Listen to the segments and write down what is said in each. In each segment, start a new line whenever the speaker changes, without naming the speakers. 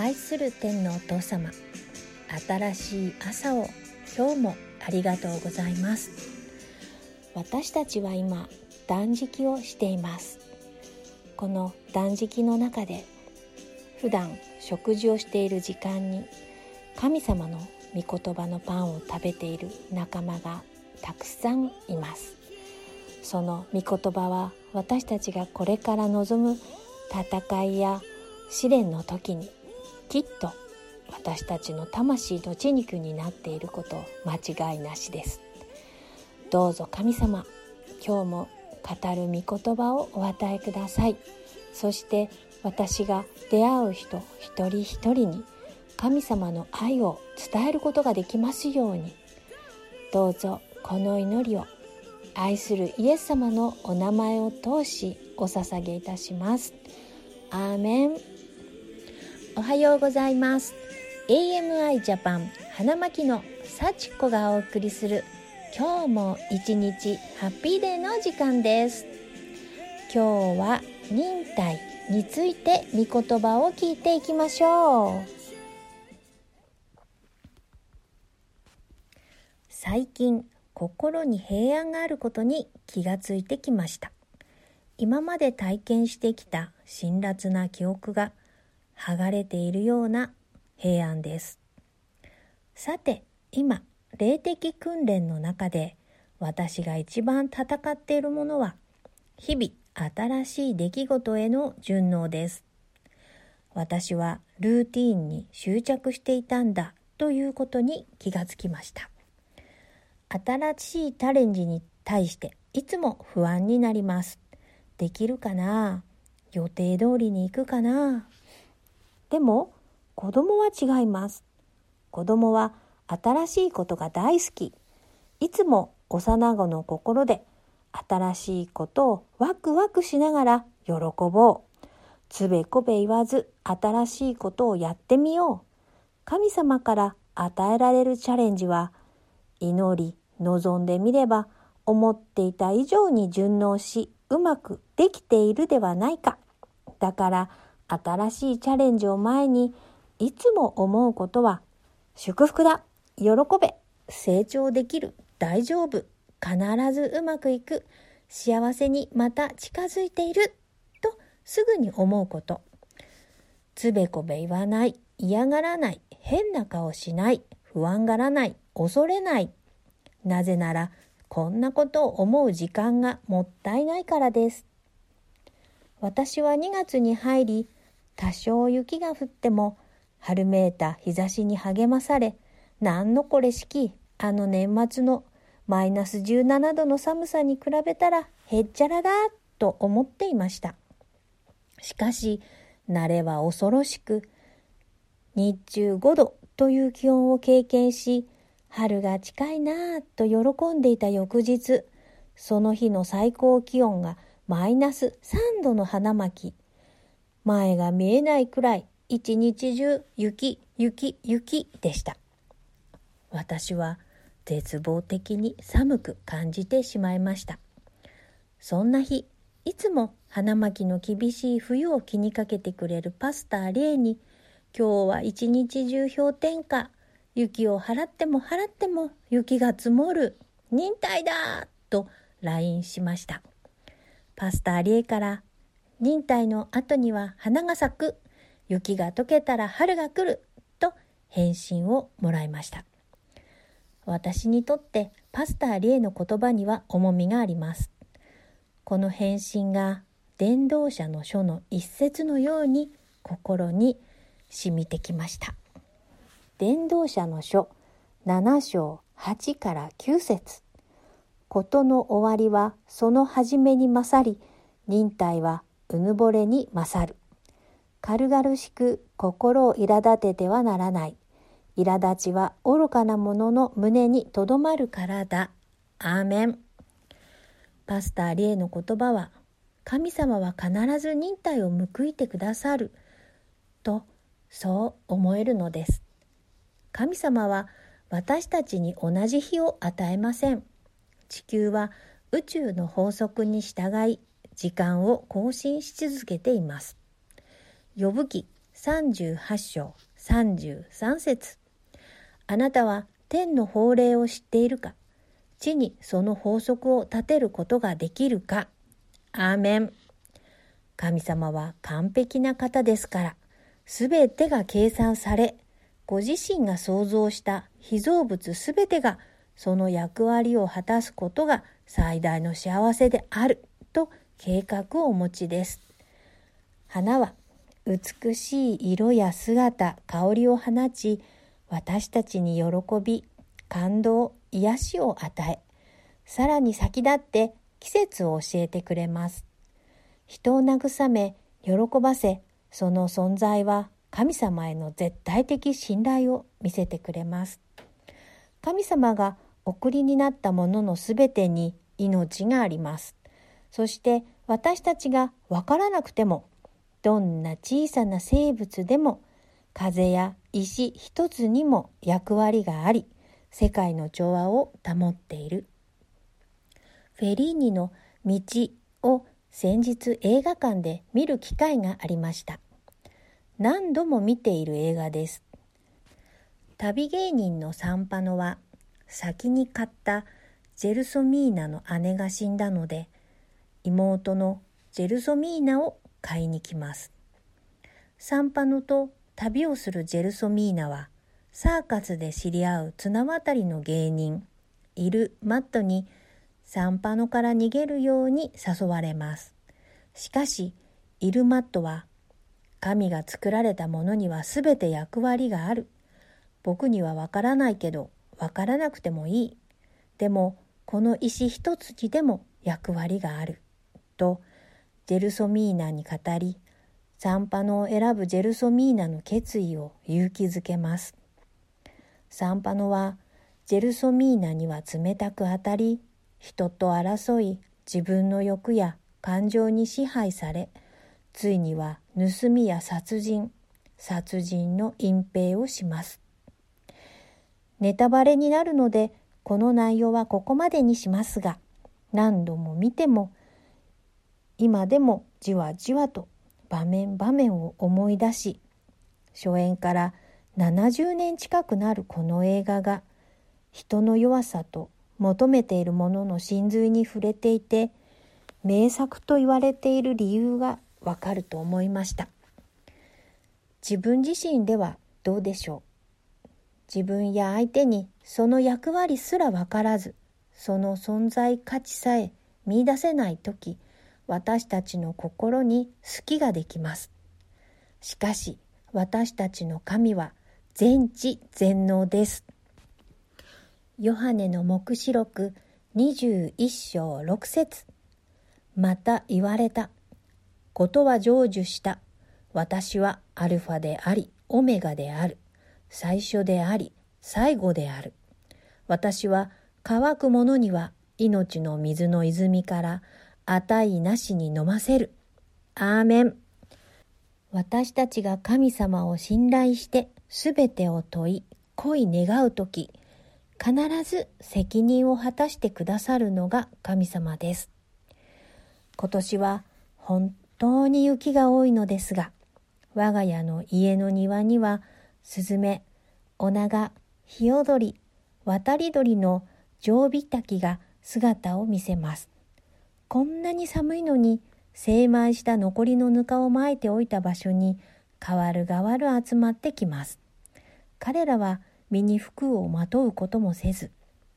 愛する天のお父様新しい朝を今日もありがとうございます。私たちは今断食をしています。この断食の中で普段食事をしている時間に神様の御言葉のパンを食べている仲間がたくさんいます。その御言葉は私たちがこれから望む戦いや試練の時にきっと私たちの魂の血肉になっていること間違いなしです。どうぞ神様今日も語る御言葉をお与えください。そして私が出会う人一人一人に神様の愛を伝えることができますように。どうぞこの祈りを愛するイエス様のお名前を通しお捧げいたします。アーメン。おはようございます。AMI ジャパン花巻の幸子がお送りする今日も一日ハッピーデーの時間です。今日は忍耐について御言葉を聞いていきましょう。最近心に平安があることに気がついてきました。今まで体験してきた辛辣な記憶が剥がれているような平安です。さて今霊的訓練の中で私が一番戦っているものは日々新しい出来事への順応です。私はルーティーンに執着していたんだということに気がつきました。新しいチャレンジに対していつも不安になります。できるかな？予定通りに行くかな？でも子供は違います。子供は新しいことが大好き。いつも幼子の心で新しいことをワクワクしながら喜ぼう。つべこべ言わず新しいことをやってみよう。神様から与えられるチャレンジは祈り望んでみれば思っていた以上に順応しうまくできているではないかだから新しいチャレンジを前にいつも思うことは祝福だ。喜べ。成長できる。大丈夫。必ずうまくいく。幸せにまた近づいている。とすぐに思うこと。つべこべ言わない。嫌がらない。変な顔しない。不安がらない。恐れない。なぜならこんなことを思う時間がもったいないからです。私は2月に入り多少雪が降っても春めいた日差しに励まされなんのこれしきあの年末のマイナス17度の寒さに比べたらへっちゃらだと思っていました。しかし慣れは恐ろしく日中5度という気温を経験し春が近いなぁと喜んでいた翌日、その日の最高気温がマイナス3度の花巻。前が見えないくらい一日中雪、雪、雪でした。私は絶望的に寒く感じてしまいました。そんな日、いつも花巻の厳しい冬を気にかけてくれるパスタレイに、今日は一日中氷点下雪を払っても払っても雪が積もる。忍耐だと LINE しました。パスタリエから忍耐の後には花が咲く。雪が溶けたら春が来る。と返信をもらいました。私にとってパスタリエの言葉には重みがあります。この返信が伝道者の書の一節のように心に染みてきました。伝道者の書7章8から9節ことの終わりはその初めに勝り、忍耐はうぬぼれに勝る。軽々しく心を苛立ててはならない。苛立ちは愚かな者の胸にとどまるからだ。アーメン。パスタ・リエの言葉は、神様は必ず忍耐を報いてくださる。と、そう思えるのです。神様は私たちに同じ日を与えません。地球は宇宙の法則に従い時間を更新し続けています。呼ぶ記38章33節あなたは天の法令を知っているか地にその法則を立てることができるかアーメン。神様は完璧な方ですから、すべてが計算され、ご自身が創造した被造物すべてがその役割を果たすことが最大の幸せであると計画をお持ちです。花は美しい色や姿、香りを放ち、私たちに喜び、感動、癒しを与え、さらに先立って季節を教えてくれます。人を慰め、喜ばせ、その存在は神様への絶対的信頼を見せてくれます。神様が送りになったもののすべてに命があります。そして私たちがわからなくても、どんな小さな生物でも風や石一つにも役割があり、世界の調和を保っている。フェリーニの道を先日映画館で見る機会がありました。何度も見ている映画です。旅芸人のサンパノは先に買ったジェルソミーナの姉が死んだので妹のジェルソミーナを買いに来ます。サンパノと旅をするジェルソミーナはサーカスで知り合う綱渡りの芸人イル・マットにサンパノから逃げるように誘われます。しかしイルマットは神が作られたものにはすべて役割がある。僕にはわからないけどわからなくてもいい。でもこの石一つにでも役割がある。とジェルソミーナに語りサンパノを選ぶジェルソミーナの決意を勇気づけます。サンパノはジェルソミーナには冷たく当たり、人と争い、自分の欲や感情に支配され、ついには盗みや殺人、殺人の隠蔽をします。ネタバレになるので、この内容はここまでにしますが、何度も見ても、今でもじわじわと場面場面を思い出し、初演から70年近くなるこの映画が人の弱さと求めているものの真髄に触れていて名作と言われている理由がわかると思いました。自分自身ではどうでしょう。自分や相手にその役割すらわからずその存在価値さえ見いだせない時私たちの心に好きができますしかし私たちの神は全知全能です。ヨハネの黙示録21章6節また言われた。ことは成就した。私はアルファであり、オメガである。最初であり、最後である。私は乾く者には命の水の泉から値なしに飲ませる。アーメン。私たちが神様を信頼してすべてを問い、恋願うとき、必ず責任を果たしてくださるのが神様です。今年は本当に雪が多いのですが、我が家の家の庭には、スズメ、オナガ、ヒヨドリ、渡り鳥の常備滝が姿を見せます。こんなに寒いのに、精米した残りのぬかをまいておいた場所に変わる変わる集まってきます。彼らは身に服をまとうこともせず、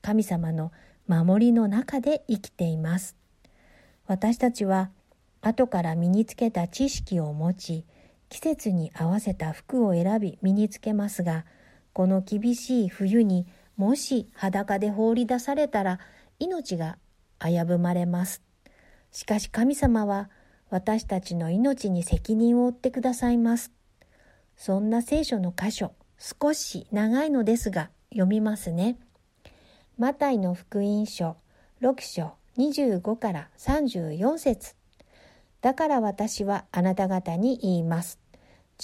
神様の守りの中で生きています。私たちは後から身につけた知識を持ち、季節に合わせた服を選び身につけますが、この厳しい冬にもし裸で放り出されたら命が危ぶまれます。しかし神様は私たちの命に責任を負ってくださいます。そんな聖書の箇所、少し長いのですが読みますね。マタイの福音書6章25から34節だから私はあなた方に言います。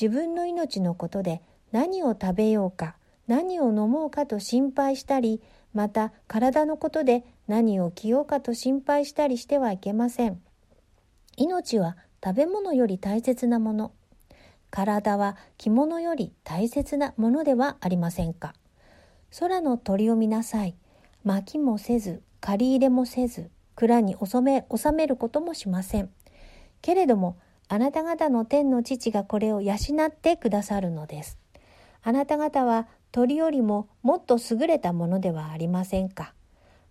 自分の命のことで何を食べようか、何を飲もうかと心配したり、また体のことで何を着ようかと心配したりしてはいけません。命は食べ物より大切なもの。体は着物より大切なものではありませんか空の鳥を見なさい。巻きもせず、借り入れもせず、蔵に収め収めることもしません。けれども、あなた方の天の父がこれを養ってくださるのです。あなた方は鳥よりももっと優れたものではありませんか？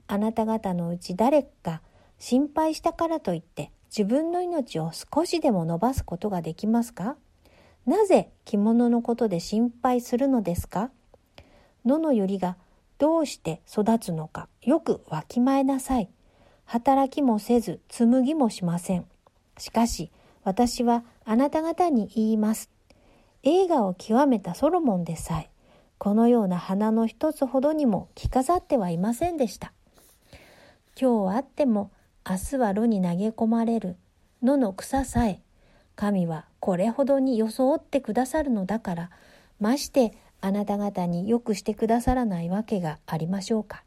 あなた方のうち誰か心配したからといって自分の命を少しでも伸ばすことができますか？なぜ着物のことで心配するのですか？野のよりがどうして育つのかよくわきまえなさい。働きもせず紡ぎもしません。しかし私はあなた方に言います。映画を極めたソロモンでさえこのような花の一つほどにも着飾ってはいませんでした。今日あっても明日は炉に投げ込まれる野の草さえ神はこれほどに装ってくださるのだからましてあなた方によくしてくださらないわけがありましょうか。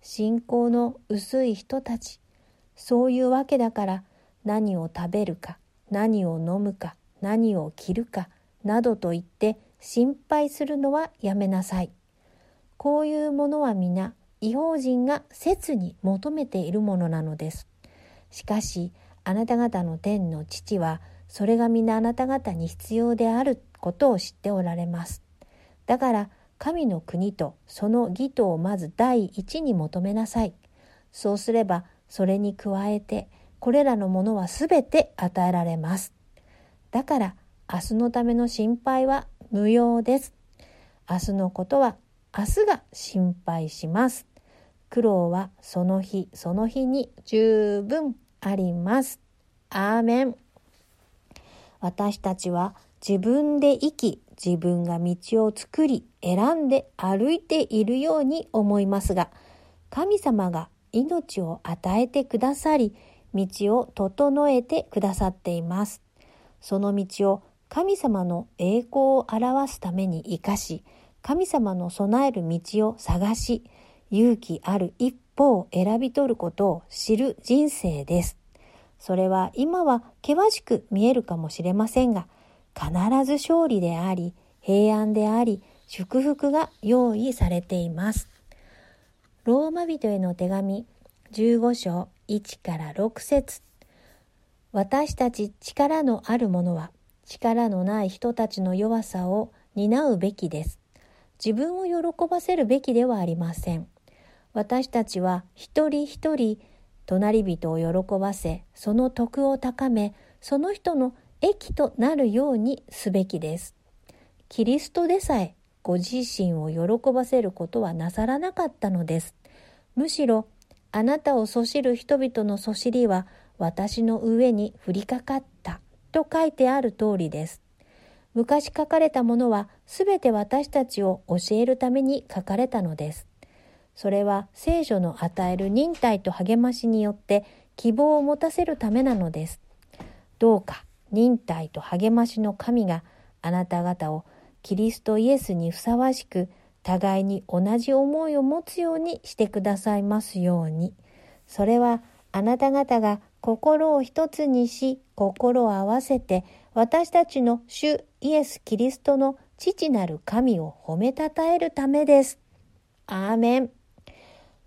信仰の薄い人たち、そういうわけだから何を食べるか、何を飲むか、何を着るか、などと言って心配するのはやめなさい。こういうものは皆違法人が切に求めているものなのです。しかし、あなた方の天の父は、それが皆あなた方に必要であることを知っておられます。だから、神の国とその義とをまず第一に求めなさい。そうすれば、それに加えて、これらのものはすべて与えられます。だから、明日のための心配は無用です。明日のことは明日が心配します。苦労はその日その日に十分あります。アーメン。私たちは自分で生き、自分が道を作り、選んで歩いているように思いますが、神様が命を与えてくださり、道を整えてくださっています。その道を神様の栄光を表すために生かし、神様の備える道を探し、勇気ある一歩を選び取ることを知る人生です。それは今は険しく見えるかもしれませんが、必ず勝利であり、平安であり、祝福が用意されています。ローマ人への手紙15章1から6節私たち力のある者は力のない人たちの弱さを担うべきです。自分を喜ばせるべきではありません。私たちは一人一人隣人を喜ばせ、その徳を高め、その人の益となるようにすべきです。キリストでさえご自身を喜ばせることはなさらなかったのです。むしろ、あなたをそしる人々のそしりは私の上に降りかかったと書いてある通りです。昔書かれたものはすべて私たちを教えるために書かれたのです。それは聖書の与える忍耐と励ましによって希望を持たせるためなのです。どうか忍耐と励ましの神があなた方をキリストイエスにふさわしく互いに同じ思いを持つようにしてくださいますように。それはあなた方が心を一つにし心を合わせて私たちの主イエス・キリストの父なる神を褒めたたえるためです。アーメン。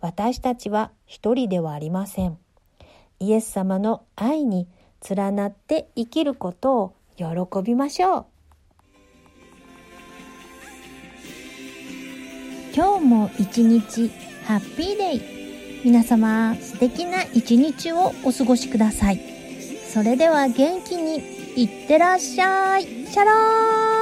私たちは一人ではありません。イエス様の愛に連なって生きることを喜びましょう。今日も一日ハッピーデイ。皆様素敵な一日をお過ごしください。それでは元気にいってらっしゃい。シャローン